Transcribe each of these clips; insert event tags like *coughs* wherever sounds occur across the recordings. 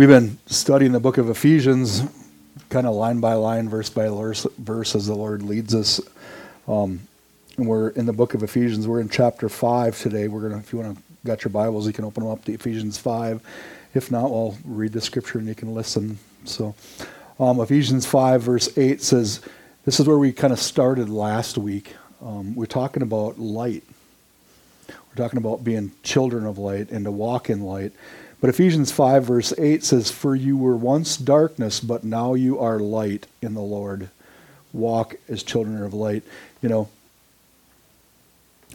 We've been studying the book of Ephesians, kind of line by line, verse by verse, as the Lord leads us. Um, and we're in the book of Ephesians. We're in chapter five today. We're gonna, if you want to, got your Bibles, you can open them up to Ephesians five. If not, I'll read the scripture and you can listen. So, um, Ephesians five verse eight says, "This is where we kind of started last week. Um, we're talking about light. We're talking about being children of light and to walk in light." But Ephesians 5, verse 8 says, For you were once darkness, but now you are light in the Lord. Walk as children of light. You know,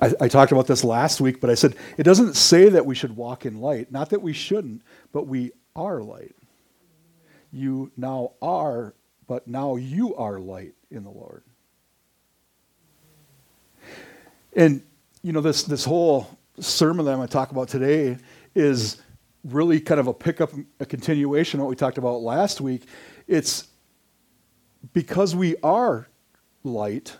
I, I, talked about this last week, but I said it doesn't say that we should walk in light. Not that we shouldn't, but we are light. You now are, but now you are light in the Lord. And, you know, this, this whole sermon that I'm going to talk about today is really kind of a pickup, a continuation of what we talked about last week. It's because we are light,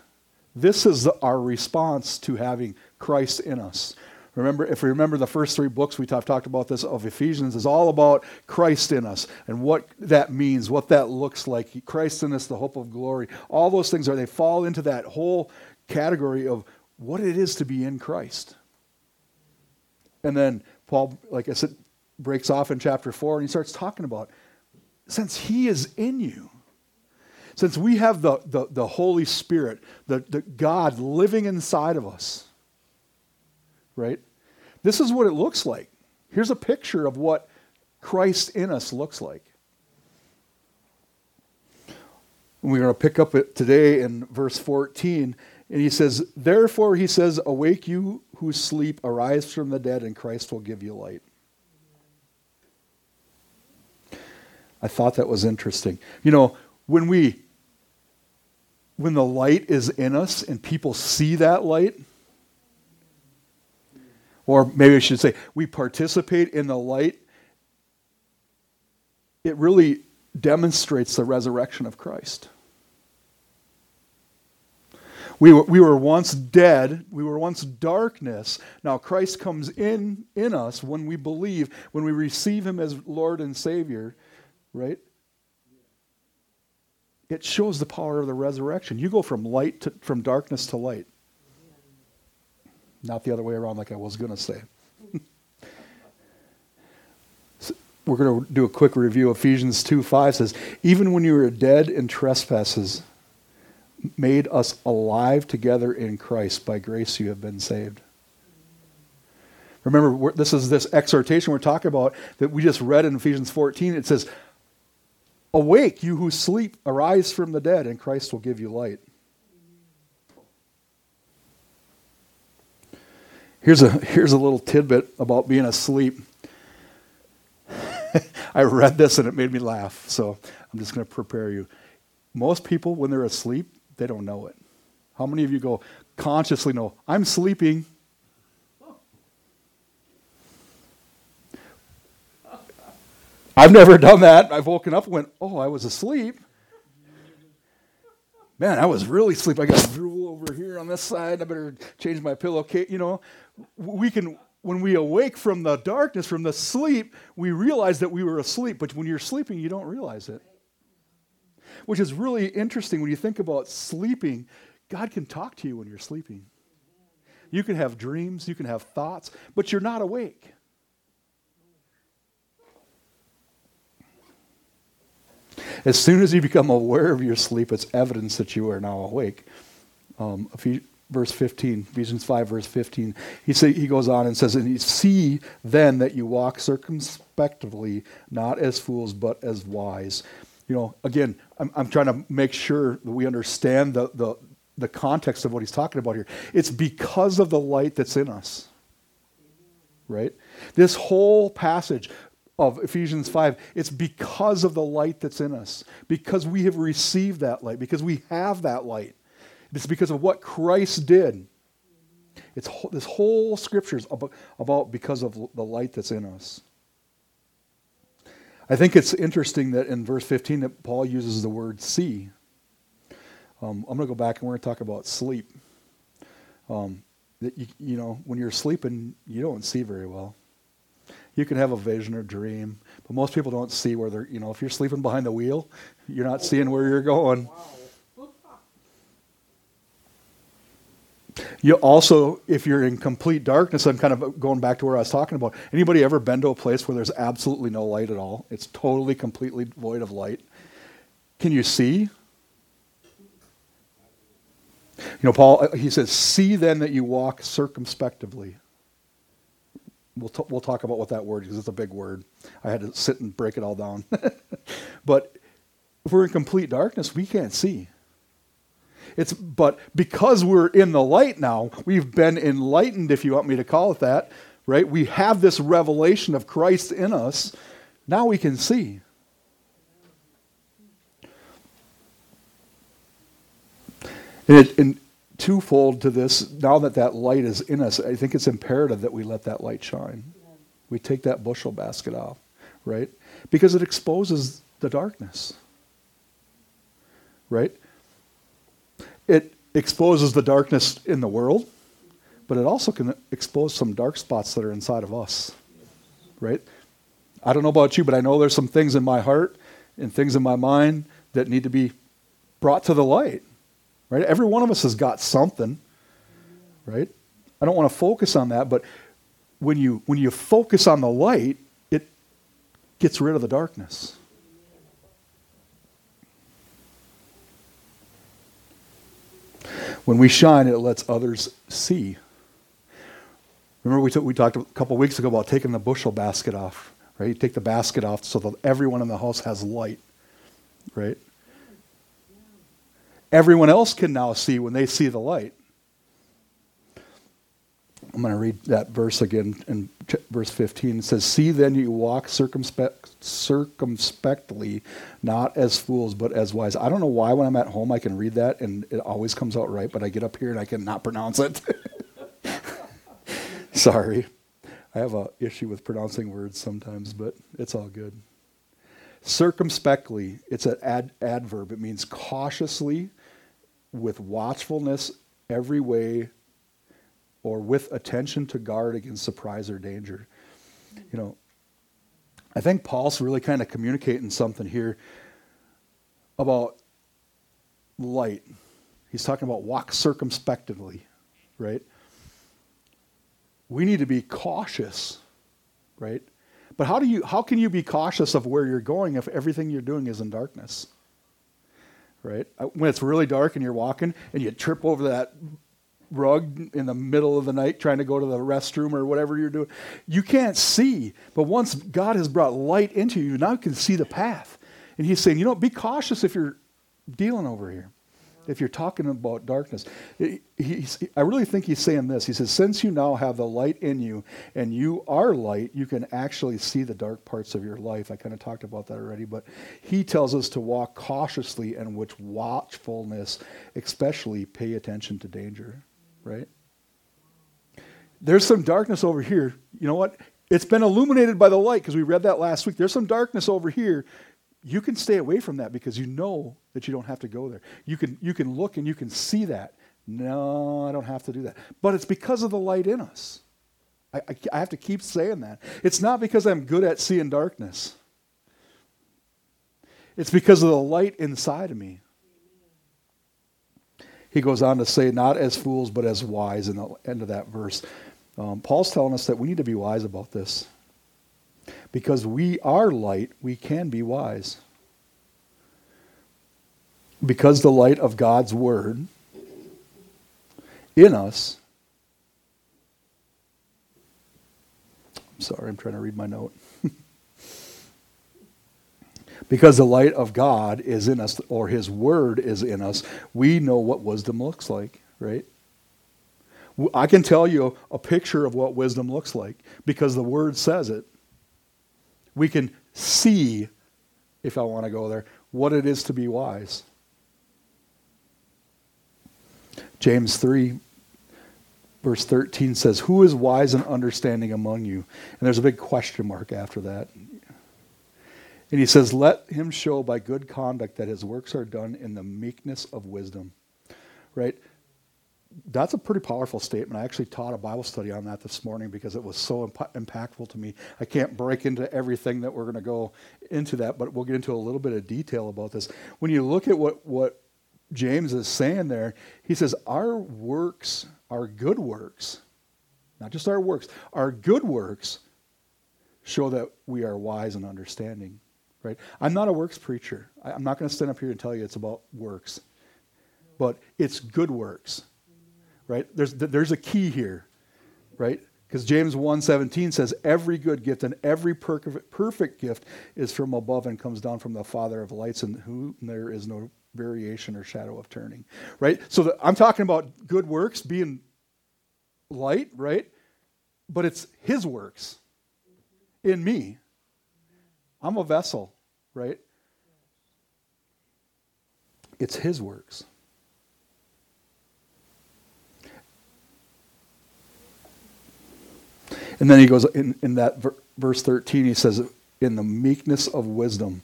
this is our response to having Christ in us. Remember, if we remember the first three books we talked, talked about this of Ephesians is all about Christ in us and what that means, what that looks like. Christ in us, the hope of glory. All those things are they fall into that whole category of what it is to be in Christ. And then Paul, like I said, breaks off in chapter 4 and he starts talking about since he is in you, since we have the, the, the Holy Spirit, the, the God living inside of us, right? This is what it looks like. Here's a picture of what Christ in us looks like. We're going to pick up it today in verse 14. And he says, Therefore, he says, Awake you who sleep, arise from the dead, and Christ will give you light. I thought that was interesting. You know, when we when the light is in us and people see that light, or maybe I should say, we participate in the light, it really demonstrates the resurrection of Christ. We were, we were once dead. We were once darkness. Now Christ comes in in us when we believe, when we receive Him as Lord and Savior right? It shows the power of the resurrection. You go from light to from darkness to light. Not the other way around like I was going to say. *laughs* so we're going to do a quick review. Ephesians 2 5 says, Even when you were dead in trespasses, made us alive together in Christ. By grace you have been saved. Remember, this is this exhortation we're talking about that we just read in Ephesians 14. It says, Awake, you who sleep, arise from the dead, and Christ will give you light. Here's a, here's a little tidbit about being asleep. *laughs* I read this and it made me laugh, so I'm just going to prepare you. Most people, when they're asleep, they don't know it. How many of you go consciously know, I'm sleeping? I've never done that. I've woken up and went, oh, I was asleep. Man, I was really asleep. I got drool over here on this side. I better change my pillowcase. You know, we can, when we awake from the darkness, from the sleep, we realize that we were asleep. But when you're sleeping, you don't realize it. Which is really interesting when you think about sleeping. God can talk to you when you're sleeping. You can have dreams, you can have thoughts, but you're not awake. As soon as you become aware of your sleep, it's evidence that you are now awake. Um, verse 15, Ephesians 5, verse 15. He, say, he goes on and says, And you see then that you walk circumspectively, not as fools, but as wise. You know, again, I'm, I'm trying to make sure that we understand the, the, the context of what he's talking about here. It's because of the light that's in us. Right? This whole passage, of Ephesians 5, it's because of the light that's in us, because we have received that light, because we have that light. It's because of what Christ did. It's this whole scripture is about, because of the light that's in us. I think it's interesting that in verse 15 that Paul uses the word see. Um, I'm going to go back and we're going to talk about sleep. Um, that you, you know, when you're sleeping, you don't see very well. You can have a vision or dream, but most people don't see where they're, you know, if you're sleeping behind the wheel, you're not seeing where you're going. You also, if you're in complete darkness, I'm kind of going back to where I was talking about. Anybody ever been to a place where there's absolutely no light at all? It's totally, completely void of light. Can you see? You know, Paul, uh, he says, See then that you walk circumspectively. We'll, t- we'll talk about what that word is because it's a big word. I had to sit and break it all down. *laughs* but if we're in complete darkness, we can't see. It's, but because we're in the light now, we've been enlightened, if you want me to call it that, right? We have this revelation of Christ in us. Now we can see. And, it, and twofold to this, now that that light is in us, I think it's imperative that we let that light shine. We take that bushel basket off, right? Because it exposes the darkness, right? It exposes the darkness in the world, but it also can expose some dark spots that are inside of us, right? I don't know about you, but I know there's some things in my heart and things in my mind that need to be brought to the light right? Every one of us has got something, right? I don't want to focus on that, but when you when you focus on the light, it gets rid of the darkness. When we shine, it lets others see. Remember, we, t- we talked a couple weeks ago about taking the bushel basket off, right? You take the basket off so that everyone in the house has light, right? Everyone else can now see when they see the light. I'm going to read that verse again in verse 15. It says, See then you walk circumspect, circumspectly, not as fools, but as wise. I don't know why when I'm at home I can read that and it always comes out right, but I get up here and I cannot pronounce it. *laughs* Sorry. I have an issue with pronouncing words sometimes, but it's all good. Circumspectly, it's an ad, adverb. It means cautiously, with watchfulness every way or with attention to guard against surprise or danger. You know, I think Paul's really kind of communicating something here about light. He's talking about walk circumspectly, right? We need to be cautious, right? But how do you how can you be cautious of where you're going if everything you're doing is in darkness? Right? Uh, when it's really dark and you're walking and you trip over that rug in the middle of the night trying to go to the restroom or whatever you're doing, you can't see. But once God has brought light into you, now you can see the path. And He's saying, you know, be cautious if you're dealing over here if you're talking about darkness. I really think he's saying this. He says, Since you now have the light in you and you are light, you can actually see the dark parts of your life. I kind of talked about that already, but he tells us to walk cautiously and with watchfulness, especially pay attention to danger, right? There's some darkness over here. You know what? It's been illuminated by the light because we read that last week. There's some darkness over here you can stay away from that because you know that you don't have to go there. You can, you can look and you can see that. No, I don't have to do that. But it's because of the light in us. I, I, I have to keep saying that. It's not because I'm good at seeing darkness, it's because of the light inside of me. He goes on to say, not as fools, but as wise in the end of that verse. Um, Paul's telling us that we need to be wise about this. Because we are light, we can be wise. Because the light of God's Word in us. I'm sorry, I'm trying to read my note. *laughs* because the light of God is in us, or His Word is in us, we know what wisdom looks like, right? I can tell you a picture of what wisdom looks like because the Word says it we can see, if I want to go there, what it is to be wise. James 3, verse 13 says, Who is wise and understanding among you? And there's a big question mark after that. And he says, Let him show by good conduct that his works are done in the meekness of wisdom. Right? That's a pretty powerful statement. I actually taught a Bible study on that this morning because it was so imp- impactful to me. I can't break into everything that we're going to go into that, but we'll get into a little bit of detail about this. When you look at what, what James is saying there, he says, Our works, our good works, not just our works, our good works show that we are wise and understanding. Right? I'm not a works preacher. I'm not going to stand up here and tell you it's about works, but it's good works right? There's, there's a key here, right? Because James 1.17 says, every good gift and every perfect gift is from above and comes down from the Father of lights, and who there is no variation or shadow of turning, right? So the, I'm talking about good works being light, right? But it's His works in me. I'm a vessel, right? It's His works. And then he goes in, in that ver- verse 13, he says, in the meekness of wisdom.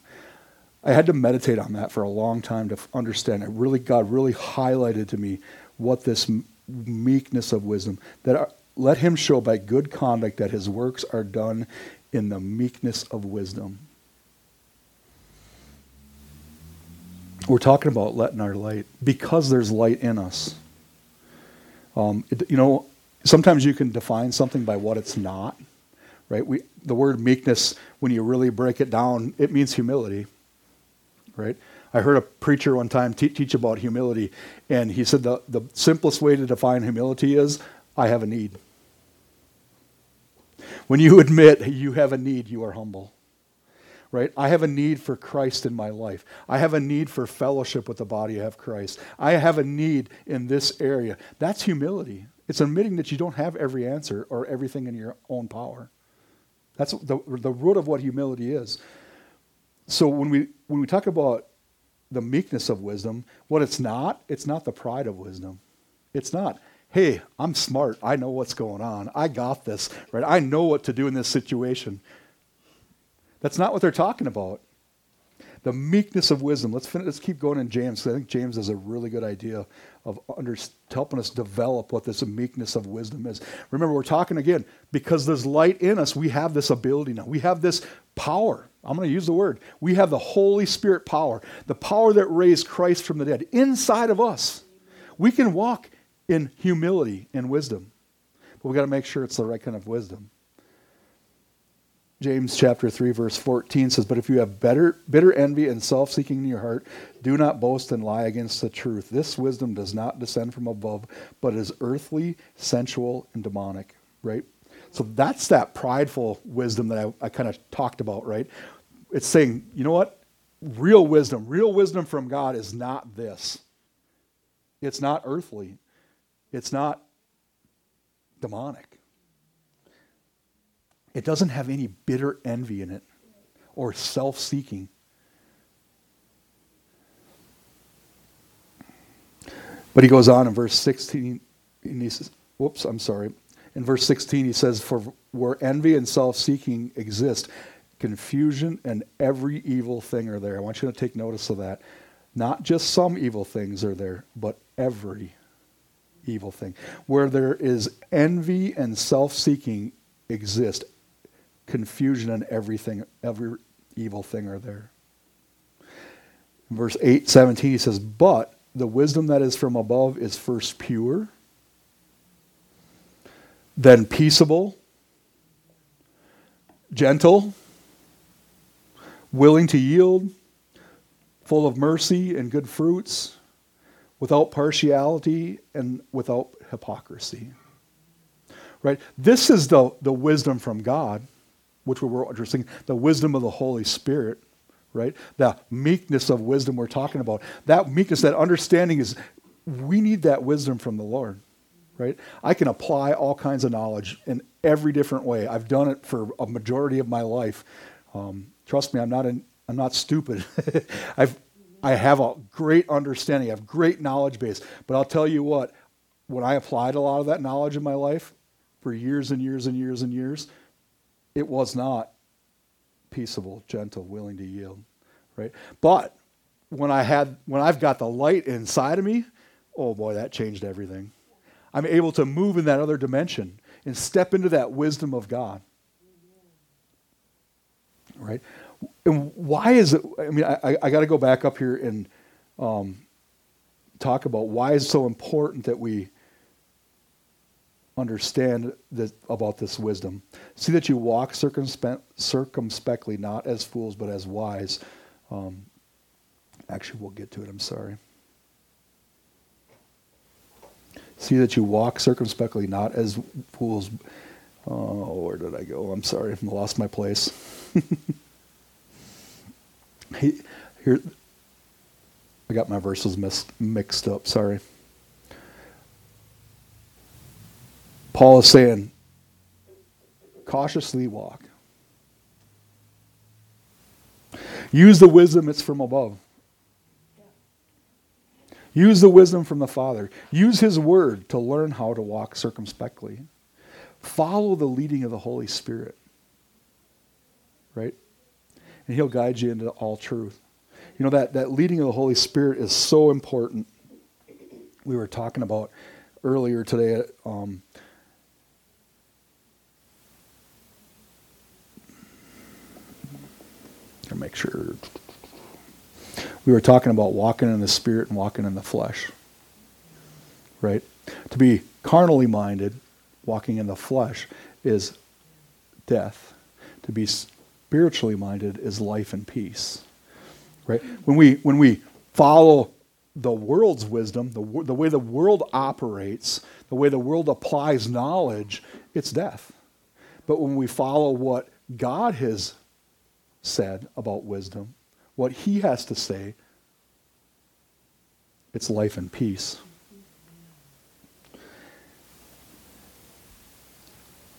I had to meditate on that for a long time to understand it. Really, God really highlighted to me what this meekness of wisdom, that are, let him show by good conduct that his works are done in the meekness of wisdom. We're talking about letting our light because there's light in us. Um, it, you know, sometimes you can define something by what it's not, right? We, the word meekness, when you really break it down, it means humility, right? I heard a preacher one time te- teach about humility, and he said the, the simplest way to define humility is I have a need. When you *laughs* admit you have a need, you are humble. Right? I have a need for Christ in my life. I have a need for fellowship with the body of Christ. I have a need in this area. That's humility. It's admitting that you don't have every answer or everything in your own power. That's the, the root of what humility is. So when we when we talk about the meekness of wisdom, what it's not, it's not the pride of wisdom. It's not, hey, I'm smart. I know what's going on. I got this, right? I know what to do in this situation. That's not what they're talking about. The meekness of wisdom. Let's, finish, let's keep going in James. I think James has a really good idea of under, helping us develop what this meekness of wisdom is. Remember, we're talking again, because there's light in us, we have this ability now. We have this power. I'm going to use the word. We have the Holy Spirit power, the power that raised Christ from the dead inside of us. We can walk in humility and wisdom, but we've got to make sure it's the right kind of wisdom. James chapter 3 verse 14 says, "But if you have better, bitter envy and self-seeking in your heart, do not boast and lie against the truth. This wisdom does not descend from above, but is earthly, sensual, and demonic." Right? So that's that prideful wisdom that I, I kind of talked about, right? It's saying, you know what? Real wisdom, real wisdom from God is not this. It's not earthly. It's not demonic. It doesn't have any bitter envy in it or self seeking. But he goes on in verse 16, and he says, whoops, I'm sorry. In verse 16, he says, For where envy and self seeking exist, confusion and every evil thing are there. I want you to take notice of that. Not just some evil things are there, but every evil thing. Where there is envy and self seeking exist, confusion and everything, every evil thing are there. Verse 8, 17, he says, But the wisdom that is from above is first pure, then peaceable, gentle, willing to yield, full of mercy and good fruits, without partiality and without hypocrisy. Right? This is the, the wisdom from God which we were addressing, the wisdom of the Holy Spirit, right? The meekness of wisdom we're talking about. That meekness, that understanding is, we need that wisdom from the Lord, right? I can apply all kinds of knowledge in every different way. I've done it for a majority of my life. Um, trust me, I'm not, in, I'm not stupid. *laughs* I've, I have a great understanding, I have great knowledge base. But I'll tell you what, when I applied a lot of that knowledge in my life for years and years and years and years, it was not peaceable, gentle, willing to yield, right? But when I had when I've got the light inside of me, oh boy, that changed everything. I'm able to move in that other dimension and step into that wisdom of God. Right? And why is it? I mean, I, I got to go back up here and um, talk about why it's so important that we understand that, about this wisdom. See that you walk circumspe- circumspectly, not as fools, but as wise. Um, actually, we'll get to it. I'm sorry. See that you walk circumspectly, not as fools. Oh, where did I go? I'm sorry, I lost my place. *laughs* Here, I got my verses mis- mixed up. Sorry. Paul is saying, cautiously walk. Use the wisdom that's from above. Use the wisdom from the Father. Use His Word to learn how to walk circumspectly. Follow the leading of the Holy Spirit. Right? And He'll guide you into all truth. You know, that, that leading of the Holy Spirit is so important. We were talking about earlier today. Um, to make sure we were talking about walking in the spirit and walking in the flesh. Right? To be carnally minded, walking in the flesh, is death. To be spiritually minded is life and peace. Right? When we when we follow the world's wisdom, the, the way the world operates, the way the world applies knowledge, it's death. But when we follow what God has said about wisdom, what he has to say, it's life and peace.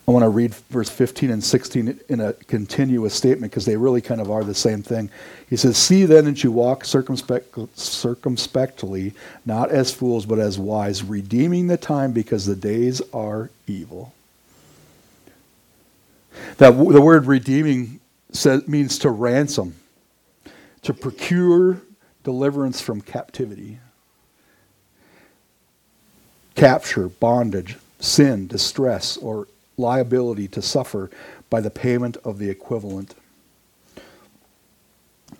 I want to read verse 15 and 16 in a continuous statement because they really kind of are the same thing. He says, See then that you walk circumspect, circumspectly, not as fools, but as wise, redeeming the time because the days are evil. That the word redeeming says, means to ransom to procure deliverance from captivity, capture, bondage, sin, distress, or liability to suffer by the payment of the equivalent.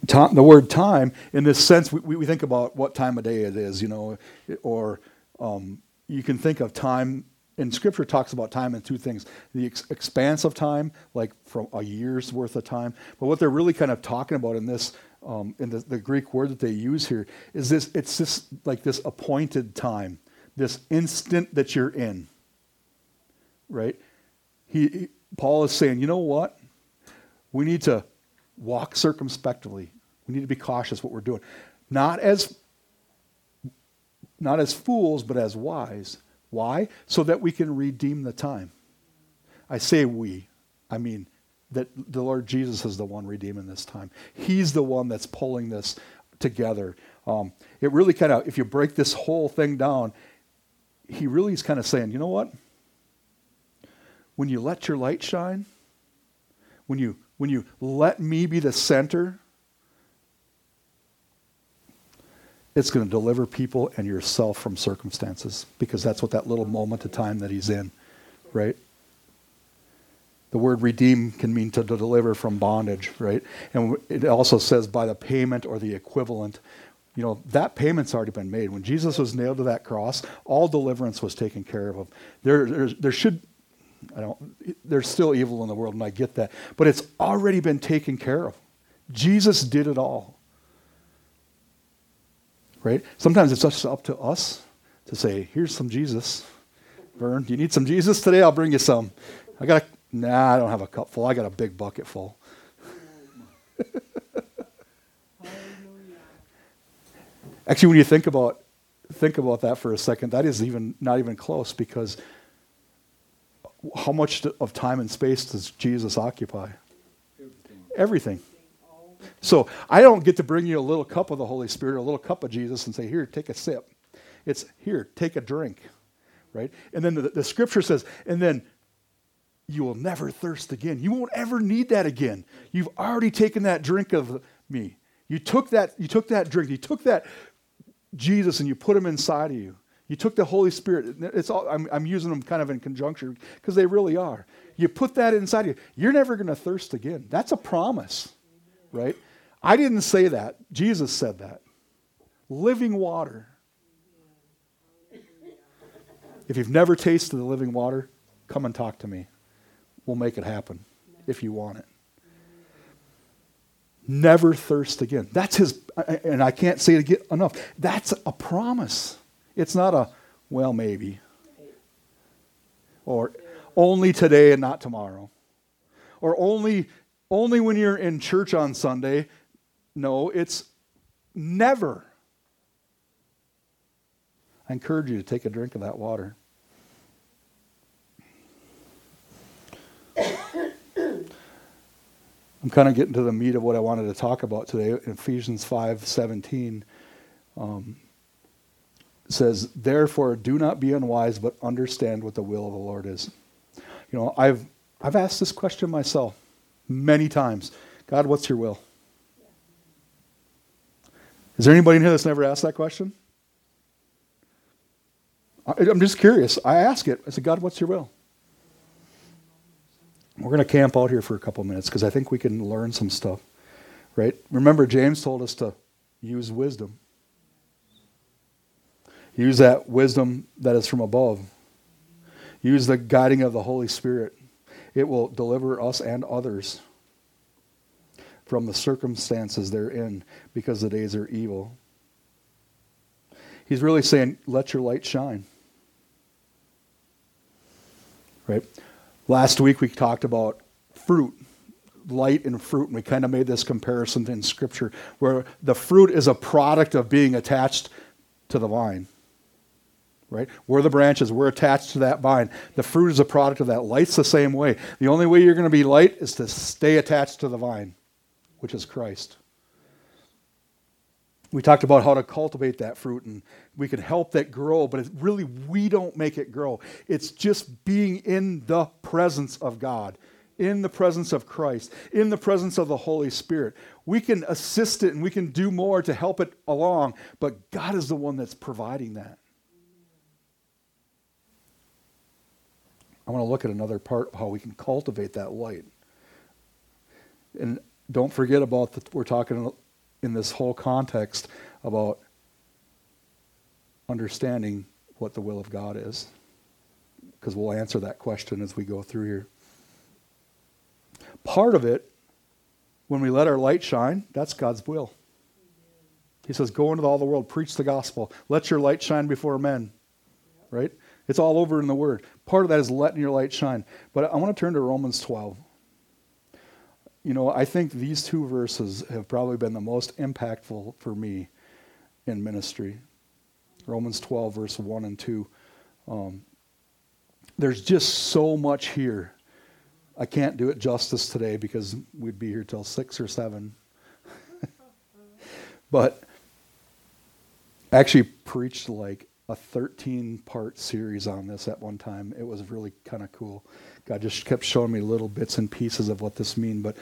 The word time, in this sense, we, we think about what time of day it is, you know, or um, you can think of time and scripture talks about time in two things the ex- expanse of time like from a year's worth of time but what they're really kind of talking about in this um, in the, the, Greek word that they use here is this it's just like this appointed time, this instant that you're in. Right? He, he, Paul is saying, you know what? We need to walk circumspectly. We need to be cautious what we're doing. Not as not as fools, but as wise. Why? So that we can redeem the time. I say we. I mean that the Lord Jesus is the one redeeming this time. He's the one that's pulling this together. Um, it really kind of, if you break this whole thing down, he really is kind of saying, you know what? When you let your light shine, when you when you let me be the center, it's going to deliver people and yourself from circumstances because that's what that little moment of time that he's in, right? The word redeem can mean to deliver from bondage, right? And it also says by the payment or the equivalent. You know, that payment's already been made. When Jesus was nailed to that cross, all deliverance was taken care of. There, there should, I don't, there's still evil in the world, and I get that. But it's already been taken care of. Jesus did it all. Right? Sometimes it's just up to us to say, here's some Jesus. Vern, do you need some Jesus today? I'll bring you some. I got a Nah, I don't have a cup full. I got a big bucket full. *laughs* Actually, when you think about think about that for a second, that is even not even close because how much of time and space does Jesus occupy? Everything. Everything. So I don't get to bring you a little cup of the Holy Spirit, a little cup of Jesus, and say, "Here, take a sip." It's here, take a drink, right? And then the, the scripture says, and then you will never thirst again. You won't ever need that again. You've already taken that drink of me. You took that, you took that drink, you took that Jesus and you put him inside of you. You took the Holy Spirit. It's all, I'm, I'm using them kind of in conjunction because they really are. You put that inside of you. You're never going to thirst again. That's a promise, right? I didn't say that. Jesus said that. Living water. If you've never tasted the living water, come and talk to me. We'll make it happen if you want it. Never thirst again. That's his, and I can't say it enough. That's a promise. It's not a, well, maybe. Or only today and not tomorrow. Or only, only when you're in church on Sunday. No, it's never. I encourage you to take a drink of that water. *coughs* I'm kind of getting to the meat of what I wanted to talk about today. Ephesians 5 17 um, says, Therefore, do not be unwise, but understand what the will of the Lord is. You know, I've, I've asked this question myself many times God, what's your will? Is there anybody in here that's never asked that question? I'm just curious. I ask it. I said, God, what's your will? We're going to camp out here for a couple minutes because I think we can learn some stuff, right? Remember, James told us to use wisdom. Use that wisdom that is from above. Use the guiding of the Holy Spirit. It will deliver us and others from the circumstances they're in because the days are evil. He's really saying, let your light shine. Right? Last week we talked about fruit, light and fruit, and we kind of made this comparison in Scripture where the fruit is a product of being attached to the vine. Right? We're the branches, we're attached to that vine. The fruit is a product of that. Light's the same way. The only way you're going to be light is to stay attached to the vine, which is Christ we talked about how to cultivate that fruit and we can help that grow, but really we don't make it grow. It's just being in the presence of God, in the presence of Christ, in the presence of the Holy Spirit. We can assist it and we can do more to help it along, but God is the one that's providing that. I want to look at another part of how we can cultivate that light. And don't forget about that we're talking in this whole context about understanding what the will of God is. Because we'll answer that question as we go through here. Part of it, when we let our light shine, that's God's will. He says, Go into all the world, preach the gospel, let your light shine before men. Right? It's all over in the Word. Part of that is letting your light shine. But I want to turn to Romans 12 you know, I think these two verses have probably been the most impactful for me in ministry. Romans 12, verse 1 and 2. Um, there's just so much here. I can't do it justice today because we'd be here till 6 or 7. *laughs* but I actually preached like a 13 part series on this at one time. It was really kind of cool. God just kept showing me little bits and pieces of what this means. But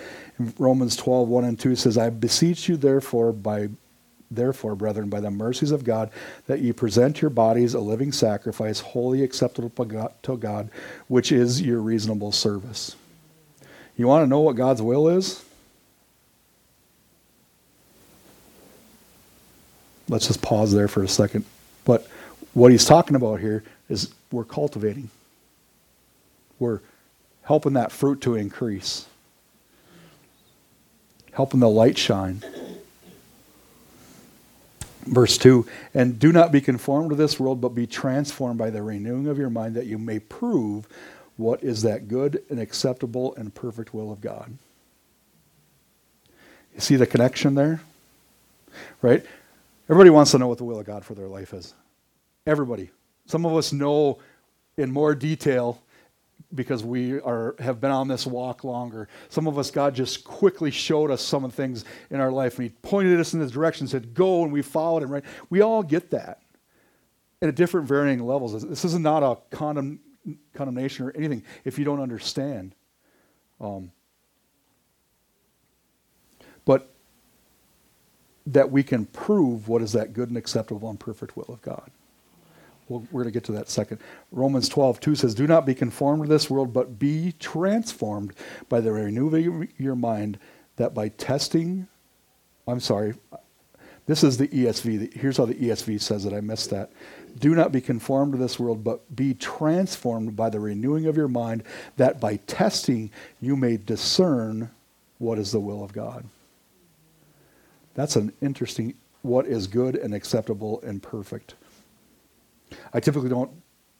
Romans 12, 1 and 2 says, I beseech you therefore by therefore, brethren, by the mercies of God, that ye present your bodies a living sacrifice, holy acceptable to God, which is your reasonable service. You want to know what God's will is? Let's just pause there for a second. But what he's talking about here is we're cultivating. We're helping that fruit to increase, helping the light shine. Verse 2 And do not be conformed to this world, but be transformed by the renewing of your mind, that you may prove what is that good and acceptable and perfect will of God. You see the connection there? Right? Everybody wants to know what the will of God for their life is. Everybody. Some of us know in more detail because we are have been on this walk longer. Some of us, God just quickly showed us some of the things in our life, and He pointed us in this direction, said, "Go," and we followed Him. Right? We all get that at different varying levels. This is not a condemn, condemnation or anything if you don't understand. Um, but that we can prove what is that good and acceptable and perfect will of God. We're going to get to that second. Romans 12, 2 says, Do not be conformed to this world, but be transformed by the renewing of your mind, that by testing, I'm sorry, this is the ESV. Here's how the ESV says it. I missed that. Do not be conformed to this world, but be transformed by the renewing of your mind, that by testing you may discern what is the will of God. That's an interesting, what is good and acceptable and perfect. I typically don't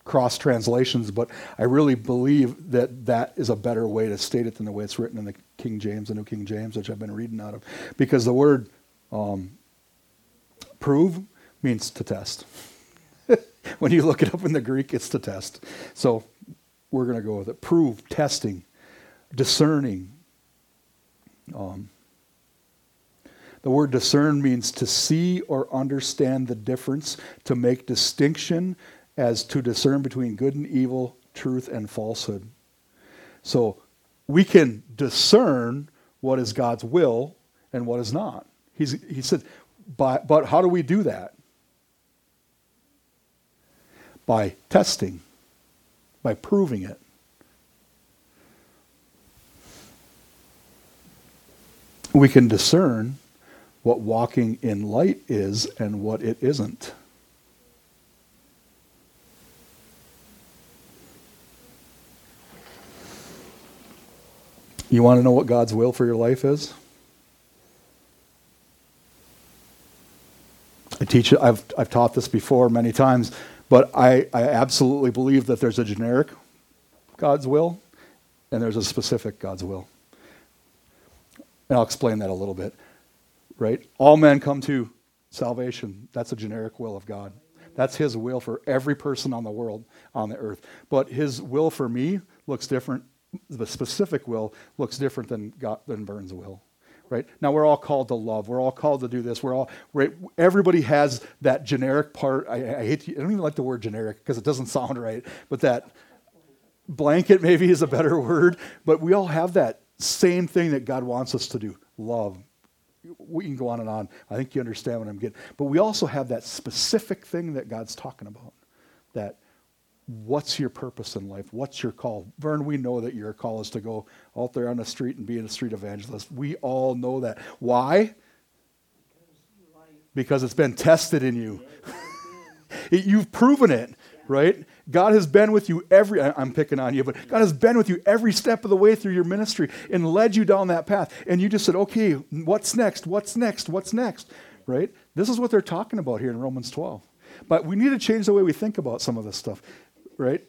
cross translations, but I really believe that that is a better way to state it than the way it's written in the King James, the New King James, which I've been reading out of. Because the word um, prove means to test. *laughs* when you look it up in the Greek, it's to test. So we're going to go with it. Prove, testing, discerning. Um, the word discern means to see or understand the difference, to make distinction as to discern between good and evil, truth and falsehood. So we can discern what is God's will and what is not. He's, he said, but, but how do we do that? By testing, by proving it. We can discern what walking in light is and what it isn't. You want to know what God's will for your life is? I teach I've, I've taught this before many times, but I, I absolutely believe that there's a generic God's will and there's a specific God's will. And I'll explain that a little bit right? All men come to salvation. That's a generic will of God. That's his will for every person on the world, on the earth. But his will for me looks different. The specific will looks different than God, than Vern's will. Right? Now we're all called to love. We're all called to do this. We're all right. Everybody has that generic part. I, I hate. To, I don't even like the word generic because it doesn't sound right. But that blanket maybe is a better *laughs* word. But we all have that same thing that God wants us to do: love, we can go on and on. I think you understand what I'm getting. But we also have that specific thing that God's talking about. That what's your purpose in life? What's your call? Vern, we know that your call is to go out there on the street and be a street evangelist. We all know that. Why? Because it's been tested in you. *laughs* You've proven it, right? God has been with you every, I'm picking on you, but God has been with you every step of the way through your ministry and led you down that path. And you just said, okay, what's next? What's next? What's next? Right? This is what they're talking about here in Romans 12. But we need to change the way we think about some of this stuff, right?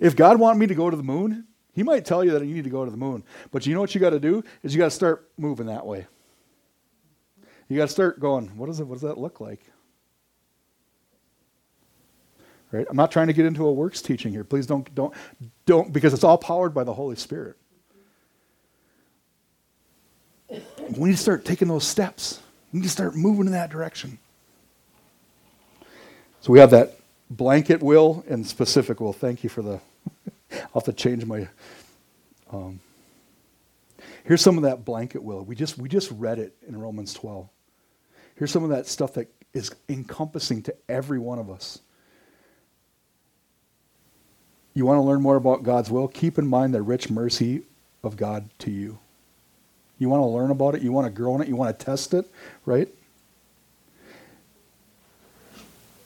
If God wanted me to go to the moon, He might tell you that you need to go to the moon. But you know what you got to do? Is you got to start moving that way. You got to start going, what, is it, what does that look like? Right? I'm not trying to get into a works teaching here. Please don't, don't, don't, because it's all powered by the Holy Spirit. We need to start taking those steps. We need to start moving in that direction. So we have that blanket will and specific will. Thank you for the. *laughs* I'll have to change my. Um, here's some of that blanket will. We just we just read it in Romans 12. Here's some of that stuff that is encompassing to every one of us. You want to learn more about God's will? Keep in mind the rich mercy of God to you. You want to learn about it? You want to grow in it? You want to test it? Right?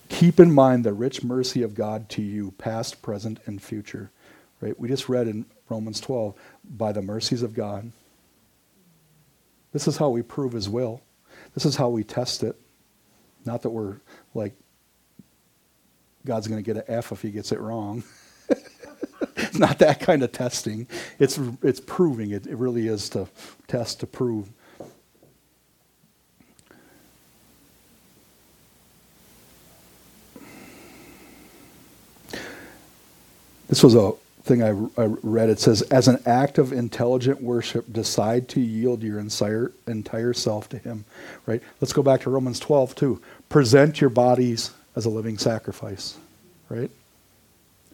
Keep in mind the rich mercy of God to you, past, present, and future. Right? We just read in Romans 12, by the mercies of God. This is how we prove his will. This is how we test it. Not that we're like, God's going to get an F if he gets it wrong. *laughs* it's not that kind of testing. It's, it's proving. It, it really is to test to prove. This was a thing I, I, read. It says, as an act of intelligent worship, decide to yield your entire, entire self to Him. Right? Let's go back to Romans 12, too. Present your bodies as a living sacrifice. Right?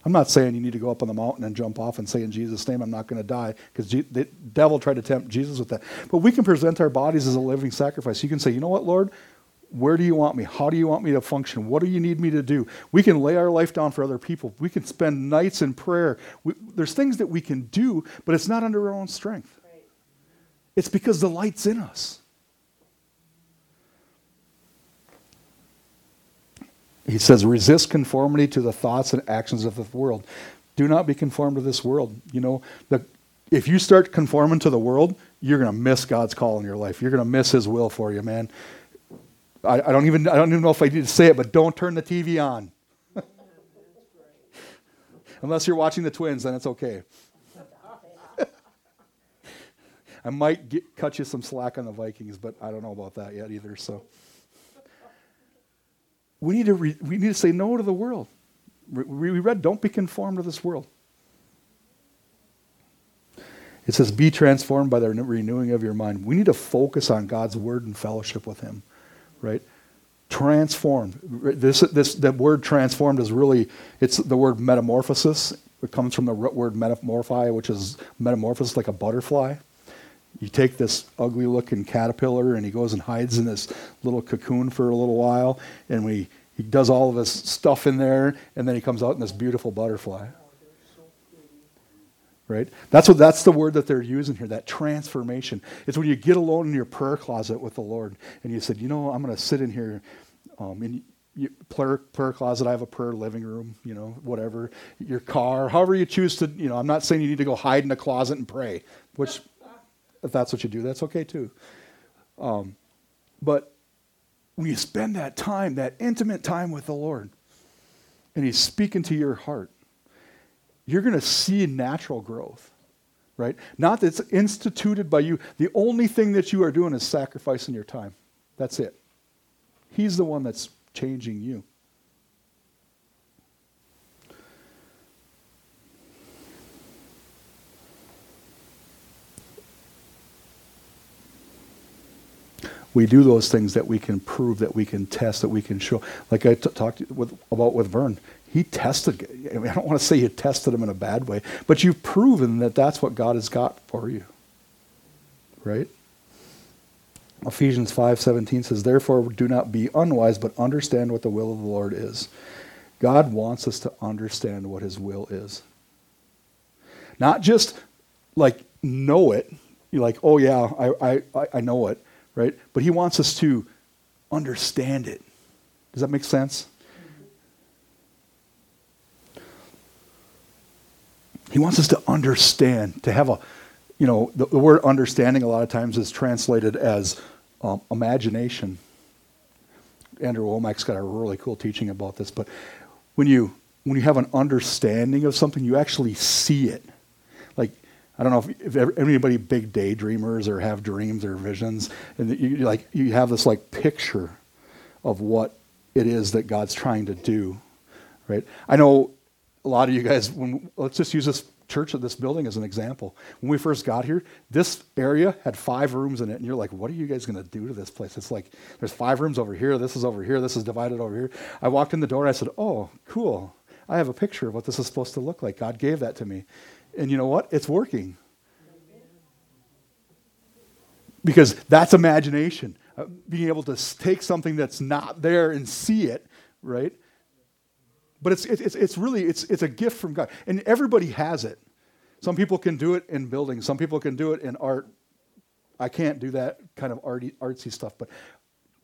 I'm not saying you need to go up on the mountain and jump off and say, in Jesus' name, I'm not going to die, because the devil tried to tempt Jesus with that. But we can present our bodies as a living sacrifice. You can say, you know what, Lord? Where do you want me? How do you want me to function? What do you need me to do? We can lay our life down for other people. We can spend nights in prayer. We, there's things that we can do, but it's not under our own strength. Right. It's because the light's in us. He says, resist conformity to the thoughts and actions of the world. Do not be conformed to this world. You know, the, if you start conforming to the world, you're going to miss God's call in your life. You're going to miss His will for you, man. I, I, don't even I don't even know if I need to say it, but don't turn the TV on. *laughs* Unless you're watching the Twins, then it's okay. *laughs* I might get, cut you some slack on the Vikings, but I don't know about that yet either. So we need to re, we need to say no to the world. We read, "Don't be conformed to this world." It says, "Be transformed by the renewing of your mind." We need to focus on God's word and fellowship with Him right? Transformed. This, this, the word transformed is really, it's the word metamorphosis. It comes from the root word metamorphi, which is metamorphosis, like a butterfly. You take this ugly looking caterpillar and he goes and hides in this little cocoon for a little while, and we, he does all of this stuff in there, and then he comes out in this beautiful butterfly right? That's what that's the word that they're using here, that transformation. It's when you get alone in your prayer closet with the Lord and you said, you know, I'm going to sit in here um, in your prayer, prayer closet. I have a prayer living room, you know, whatever. Your car, however you choose to, you know, I'm not saying you need to go hide in a closet and pray, which if that's what you do, that's okay too. Um, but when you spend that time, that intimate time with the Lord, and He's speaking to your heart, you're going to see natural growth, right? Not that it's instituted by you. The only thing that you are doing is sacrificing your time. That's it. He's the one that's changing you. We do those things that we can prove, that we can test, that we can show. Like I t- talked with, about with Vern, he tested. I, mean, I don't want to say you tested him in a bad way, but you've proven that that's what God has got for you. Right? Ephesians 5:17 says, "Therefore do not be unwise, but understand what the will of the Lord is." God wants us to understand what his will is. Not just like know it, you're like, "Oh yeah, I I I know it," right? But he wants us to understand it. Does that make sense? He wants us to understand, to have a, you know, the, the word understanding a lot of times is translated as um, imagination. Andrew Wommack's got a really cool teaching about this, but when you when you have an understanding of something, you actually see it. I don't know if, if anybody big daydreamers or have dreams or visions, and you like you have this like picture of what it is that God's trying to do, right? I know a lot of you guys, when, let's just use this church of this building as an example. When we first got here, this area had five rooms in it, and you're like, what are you guys going to do to this place? It's like, there's five rooms over here, this is over here, this is divided over here. I walked in the door, I said, oh, cool. I have a picture of what this is supposed to look like. God gave that to me. And you know what? It's working. Because that's imagination. Uh, being able to take something that's not there and see it, right? But it's, it's, it's really, it's, it's a gift from God. And everybody has it. Some people can do it in building. Some people can do it in art. I can't do that kind of arty, artsy stuff. But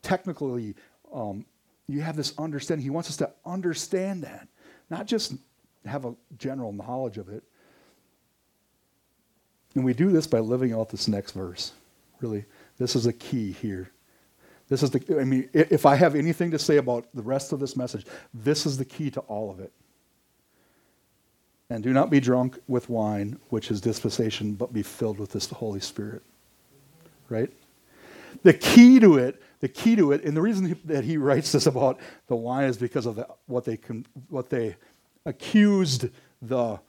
technically, um, you have this understanding. He wants us to understand that, not just have a general knowledge of it. And we do this by living out this next verse. Really, this is a key here. This is the, I mean, if I have anything to say about the rest of this message, this is the key to all of it. And do not be drunk with wine, which is dispensation, but be filled with this Holy Spirit. Right? The key to it, the key to it, and the reason that he writes this about the wine is because of the, what they what they accused the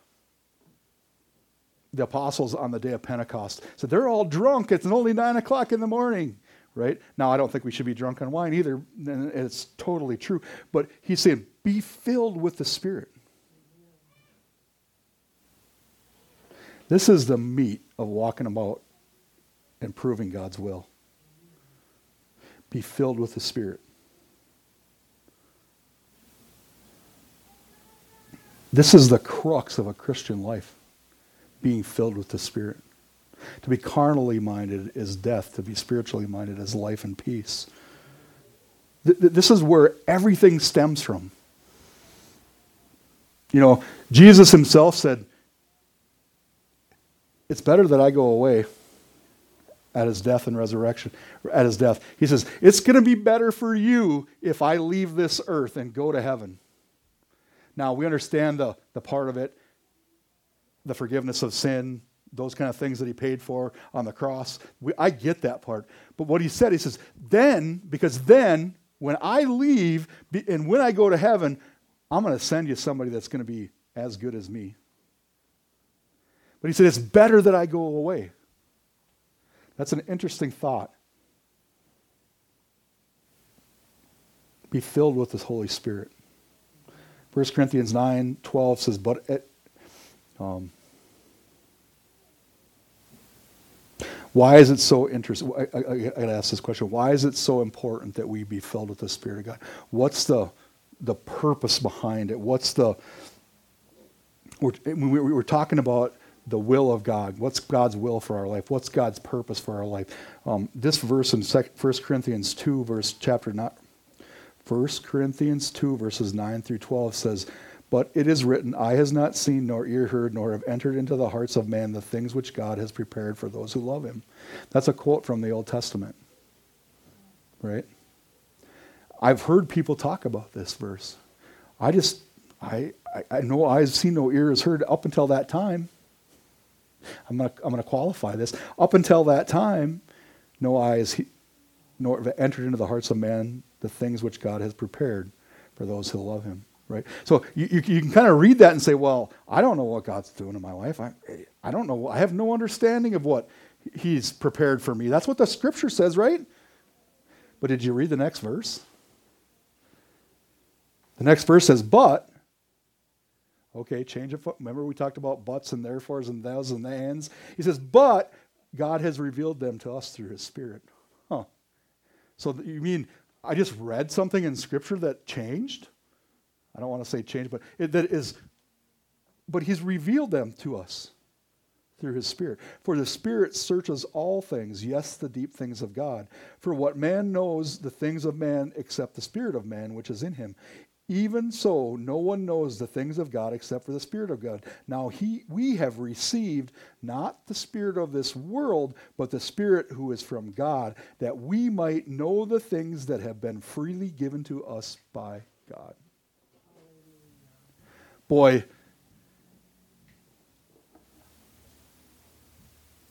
the apostles on the day of Pentecost. said, they're all drunk. It's only nine o'clock in the morning, right? Now, I don't think we should be drunk on wine either. And it's totally true. But he's saying, be filled with the Spirit. This is the meat of walking about and proving God's will. Be filled with the Spirit. This is the crux of a Christian life being filled with the Spirit. To be carnally minded is death, to be spiritually minded is life and peace. Th- this is where everything stems from. You know, Jesus himself said, It's better that I go away at his death and resurrection, at his death. He says, It's going to be better for you if I leave this earth and go to heaven. Now, we understand the, the part of it, the forgiveness of sin, those kind of things that he paid for on the cross. We, I get that part. But what he said, he says, then, because then, when I leave and when I go to heaven, I'm going to send you somebody that's going to be as good as me. But he said, it's better that I go away. That's an interesting thought. Be filled with the Holy Spirit. 1 Corinthians 9 12 says, But um, why is it so interesting? I, I, I got to ask this question. Why is it so important that we be filled with the Spirit of God? What's the, the purpose behind it? What's the. We're, we're talking about the will of God. What's God's will for our life? What's God's purpose for our life? Um, this verse in 1 Corinthians 2, verse chapter not 1 Corinthians 2, verses 9 through 12 says, But it is written, Eye has not seen, nor ear heard, nor have entered into the hearts of man the things which God has prepared for those who love him. That's a quote from the Old Testament. Right? I've heard people talk about this verse. I just, I, I, I know I've seen no ears heard up until that time. I'm going to I'm to qualify this. Up until that time, no eyes nor have entered into the hearts of man the things which God has prepared for those who love him. Right? So you, you, you can kind of read that and say, well, I don't know what God's doing in my life. I, I don't know. I have no understanding of what he's prepared for me. That's what the scripture says, right? But did you read the next verse? The next verse says, but Okay, change of foot. Remember we talked about buts and therefores and thous and the ands. He says, but God has revealed them to us through his spirit. Huh. So you mean I just read something in scripture that changed? I don't want to say change, but it, that is but he's revealed them to us through his spirit. For the spirit searches all things, yes, the deep things of God. For what man knows the things of man except the spirit of man which is in him. Even so, no one knows the things of God except for the Spirit of God. Now, he, we have received not the Spirit of this world, but the Spirit who is from God, that we might know the things that have been freely given to us by God. Boy,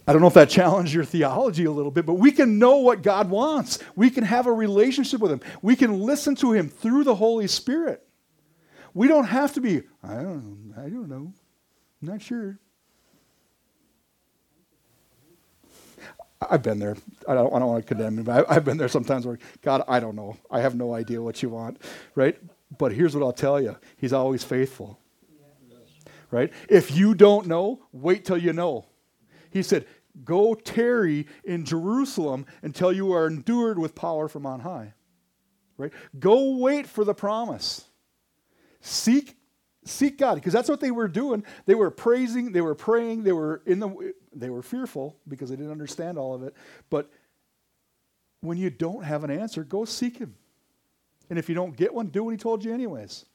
I don't know if that *laughs* challenged your theology a little bit, but we can know what God wants. We can have a relationship with Him. We can listen to Him through the Holy Spirit. We don't have to be, I don't know, I don't know, I'm not sure. I've been there. I don't, I don't want to condemn him, but I, have been there sometimes where, God, I don't know. I have no idea what you want, right? But here's what I'll tell you He's always faithful, right? If you don't know, wait till you know. He said, Go tarry in Jerusalem until you are endured with power from on high. Right? Go wait for the promise. Seek seek God because that's what they were doing. They were praising, they were praying, they were in the they were fearful because they didn't understand all of it. But when you don't have an answer, go seek him. And if you don't get one, do what he told you anyways.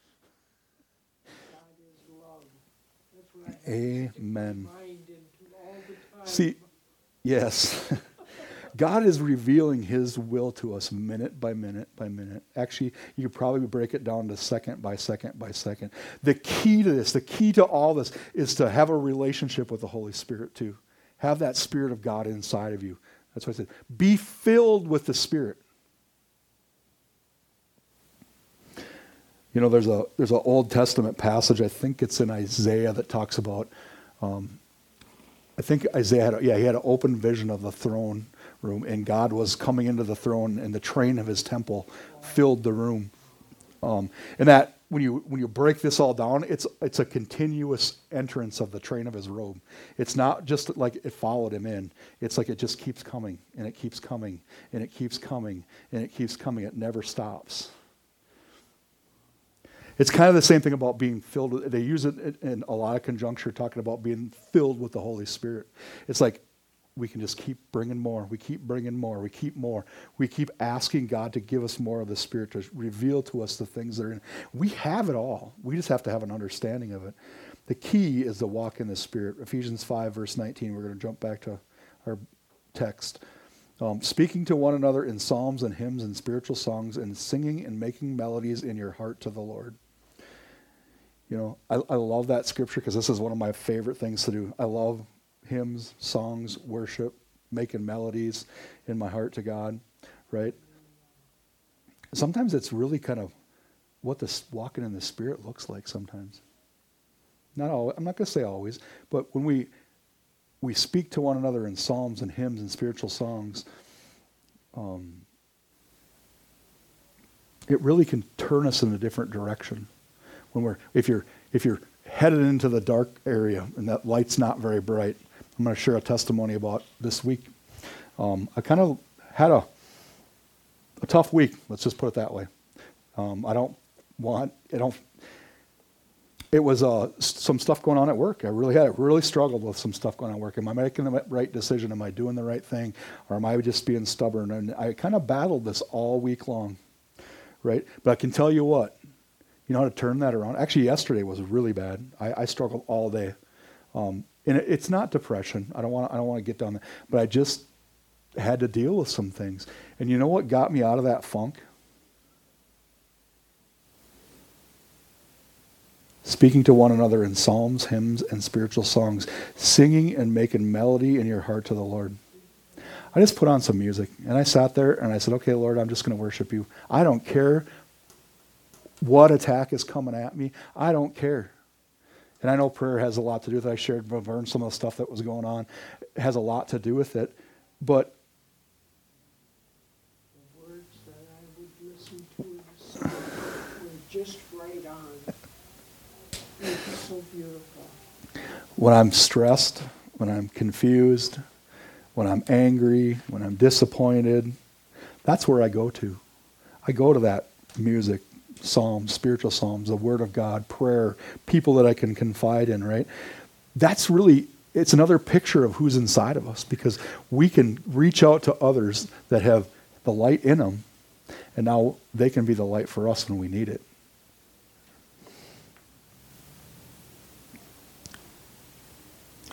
Amen. See, Yes. *laughs* God is revealing his will to us minute by minute by minute. Actually, you could probably break it down to second by second by second. The key to this, the key to all this, is to have a relationship with the Holy Spirit too. Have that Spirit of God inside of you. That's what I said. Be filled with the Spirit. You know, there's a there's an Old Testament passage. I think it's in Isaiah that talks about um, I think Isaiah had, a, yeah, he had an open vision of the throne room, and God was coming into the throne, and the train of his temple filled the room. Um, and that when you when you break this all down, it's it's a continuous entrance of the train of his robe. It's not just like it followed him in. It's like it just keeps coming and it keeps coming and it keeps coming and it keeps coming. It never stops. It's kind of the same thing about being filled. With, they use it in a lot of conjuncture, talking about being filled with the Holy Spirit. It's like we can just keep bringing more. We keep bringing more. We keep more. We keep asking God to give us more of the Spirit to reveal to us the things that are in. We have it all. We just have to have an understanding of it. The key is to walk in the Spirit. Ephesians 5, verse 19. We're going to jump back to our text. Um, speaking to one another in psalms and hymns and spiritual songs and singing and making melodies in your heart to the Lord. You know, I, I love that scripture because this is one of my favorite things to do. I love hymns, songs, worship, making melodies in my heart to God, right? Sometimes it's really kind of what this walking in the Spirit looks like sometimes. Not all, I'm not going to say always, but when we we speak to one another in psalms and hymns and spiritual songs, um, it really can turn us in a different direction. When we're if you're if you're headed into the dark area and that light's not very bright, I'm going to share a testimony about this week. Um, I kind of had a a tough week. Let's just put it that way. Um, I don't want I don't it was uh, some stuff going on at work. I really had it really struggled with some stuff going on at work. Am I making the right decision? Am I doing the right thing, or am I just being stubborn? And I kind of battled this all week long, right? But I can tell you what, you know how to turn that around. Actually, yesterday was really bad. I, I struggled all day, um, and it, it's not depression. I don't want I don't want to get down there, but I just had to deal with some things. And you know what got me out of that funk? speaking to one another in psalms, hymns, and spiritual songs, singing and making melody in your heart to the Lord. I just put on some music and I sat there and I said, Okay, Lord, I'm just going to worship you. I don't care what attack is coming at me. I don't care. And I know prayer has a lot to do with it. I shared with Vern some of the stuff that was going on. It has a lot to do with it. But the words that I would listen to were just right on so beautiful. When I'm stressed, when I'm confused, when I'm angry, when I'm disappointed, that's where I go to. I go to that music, psalms, spiritual psalms, the Word of God, prayer, people that I can confide in, right? That's really, it's another picture of who's inside of us because we can reach out to others that have the light in them, and now they can be the light for us when we need it.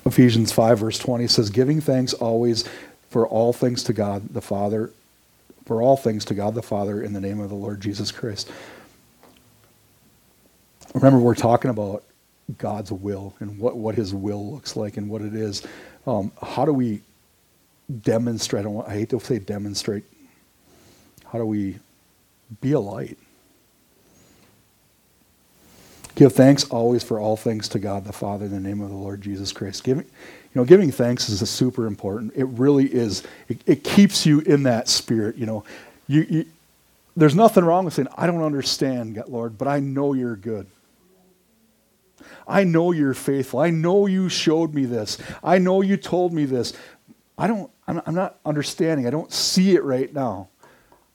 Ephesians 5, verse 20 says, Giving thanks always for all things to God the Father, for all things to God the Father in the name of the Lord Jesus Christ. Remember, we're talking about God's will and what, what his will looks like and what it is. Um, how do we demonstrate? I, I hate to say demonstrate. How do we be a light? Give thanks always for all things to God the Father in the name of the Lord Jesus Christ. Giving, you know, giving thanks is super important. It really is. It, it keeps you in that spirit. You know, you, you, there's nothing wrong with saying, "I don't understand, Lord, but I know you're good. I know you're faithful. I know you showed me this. I know you told me this. I don't. I'm, not understanding. I don't see it right now,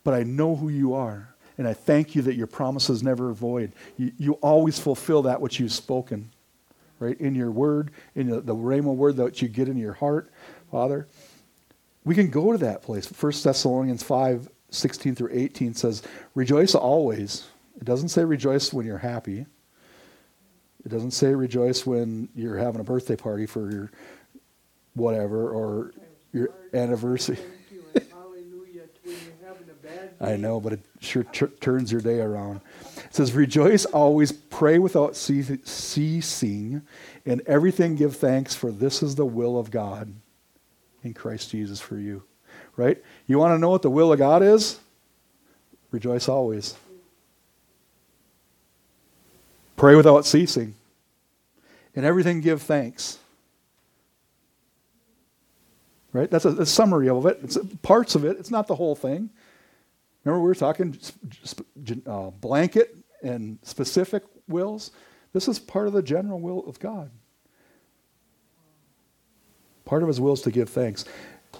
but I know who you are." And I thank you that your promises never void. You, you always fulfill that which you've spoken, right? In your word, in the, the Rhema word that you get in your heart, Father. We can go to that place. 1 Thessalonians 5 16 through 18 says, Rejoice always. It doesn't say rejoice when you're happy. It doesn't say rejoice when you're having a birthday party for your whatever or your anniversary. I know, but it sure t- turns your day around. It says, Rejoice always, pray without ceasing, and everything give thanks, for this is the will of God in Christ Jesus for you. Right? You want to know what the will of God is? Rejoice always. Pray without ceasing. And everything give thanks. Right? That's a, a summary of it. It's parts of it. It's not the whole thing. Remember, we were talking uh, blanket and specific wills? This is part of the general will of God. Part of his will is to give thanks.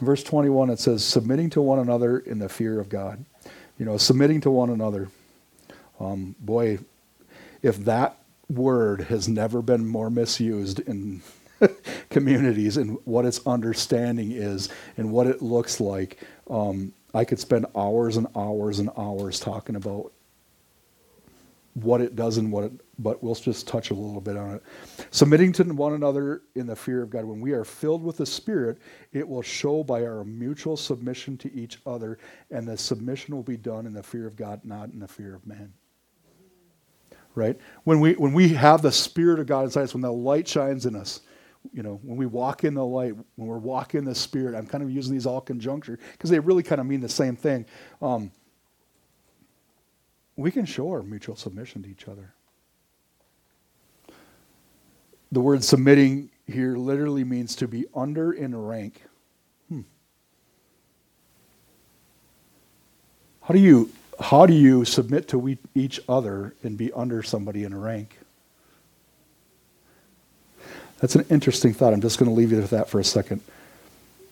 In verse 21, it says, submitting to one another in the fear of God. You know, submitting to one another. Um, boy, if that word has never been more misused in *laughs* communities and what its understanding is and what it looks like, um, I could spend hours and hours and hours talking about what it does and what it, but we'll just touch a little bit on it. Submitting to one another in the fear of God. When we are filled with the Spirit, it will show by our mutual submission to each other, and the submission will be done in the fear of God, not in the fear of man. Right? When we when we have the Spirit of God inside us, when the light shines in us, you know, when we walk in the light, when we're walking in the Spirit, I'm kind of using these all conjuncture because they really kind of mean the same thing. Um, we can show our mutual submission to each other. The word submitting here literally means to be under in rank. Hmm. How do you how do you submit to we, each other and be under somebody in a rank? That's an interesting thought. I'm just going to leave you with that for a second.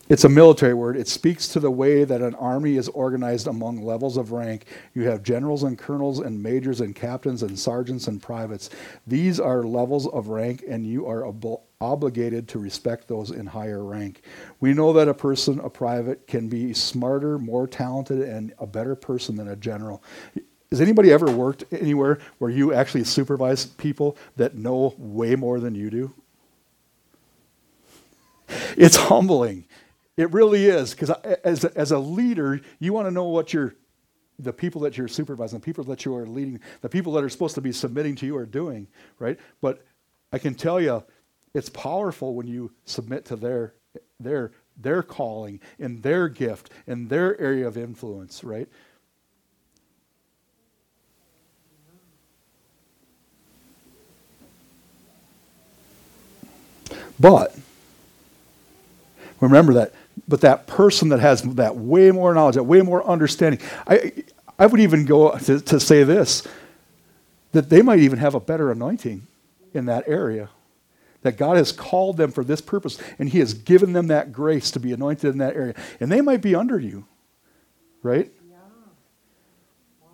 It's a military word. It speaks to the way that an army is organized among levels of rank. You have generals and colonels and majors and captains and sergeants and privates. These are levels of rank, and you are ob- obligated to respect those in higher rank. We know that a person, a private, can be smarter, more talented, and a better person than a general. Has anybody ever worked anywhere where you actually supervise people that know way more than you do? It's humbling. It really is, because as as a leader, you want to know what your the people that you're supervising, the people that you are leading, the people that are supposed to be submitting to you are doing, right? But I can tell you, it's powerful when you submit to their their their calling and their gift and their area of influence, right? But remember that but that person that has that way more knowledge, that way more understanding, I, I would even go to, to say this that they might even have a better anointing in that area. That God has called them for this purpose, and He has given them that grace to be anointed in that area. And they might be under you, right? Yeah. Wow.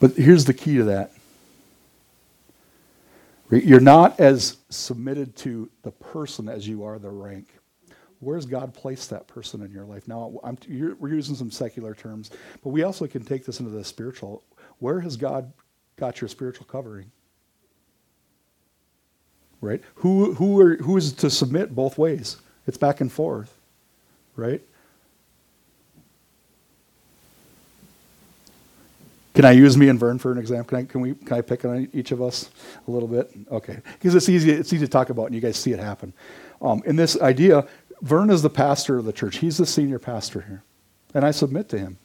But here's the key to that you're not as submitted to the person as you are the rank. Where's God placed that person in your life? Now, we're using some secular terms, but we also can take this into the spiritual. Where has God got your spiritual covering? Right? Who, who, are, who is to submit both ways? It's back and forth, right? Can I use me and Vern for an example? Can I, can we, can I pick on each of us a little bit? Okay. Because it's easy, it's easy to talk about and you guys see it happen. Um, in this idea, Vern is the pastor of the church. He's the senior pastor here. And I submit to him.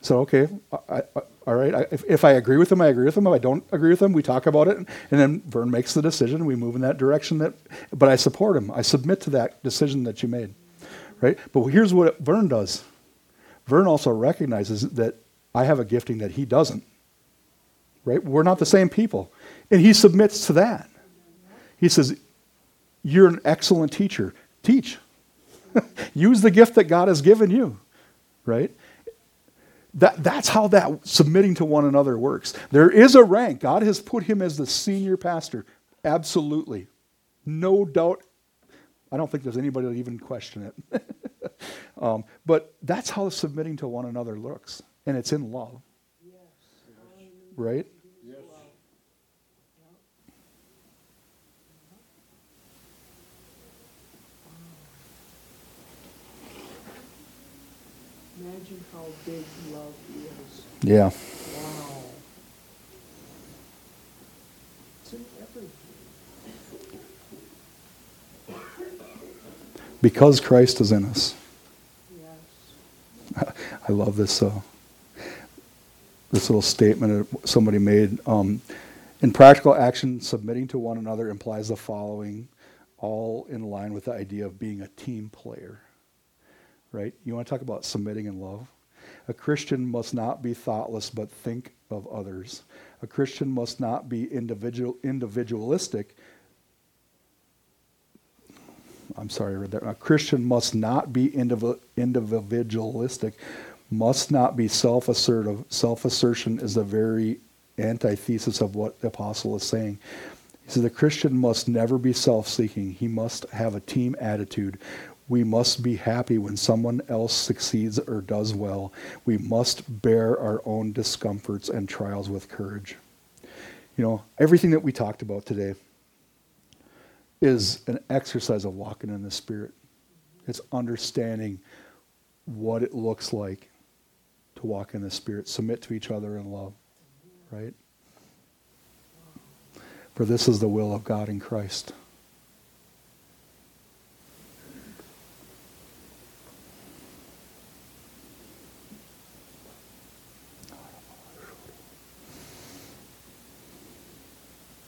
So, okay, I, I, all right. I, if, if, I agree with him, I agree with him. If I don't agree with him, we talk about it. And, then Vern makes the decision. We move in that direction. That, but I support him. I submit to that decision that you made. Right? But here's what Vern does Vern also recognizes that I have a gifting that he doesn't. Right? We're not the same people. And he submits to that. He says, You're an excellent teacher. Teach. *laughs* Use the gift that God has given you. Right? That, that's how that submitting to one another works. There is a rank. God has put him as the senior pastor. Absolutely. No doubt. I don't think there's anybody that even question it. *laughs* um, but that's how submitting to one another looks and it's in love. Yes. Right? Yes. Imagine how big love is. Yeah. Wow. It's in everything. Because Christ is in us. Yes. *laughs* I love this. Uh, this little statement that somebody made. Um, in practical action, submitting to one another implies the following, all in line with the idea of being a team player. Right? You want to talk about submitting in love? A Christian must not be thoughtless, but think of others. A Christian must not be individual, individualistic. I'm sorry, I read that. A Christian must not be indiv- individualistic, must not be self assertive. Self assertion is the very antithesis of what the apostle is saying. He says the Christian must never be self seeking, he must have a team attitude. We must be happy when someone else succeeds or does well. We must bear our own discomforts and trials with courage. You know, everything that we talked about today is an exercise of walking in the Spirit. It's understanding what it looks like walk in the Spirit, submit to each other in love, right? For this is the will of God in Christ.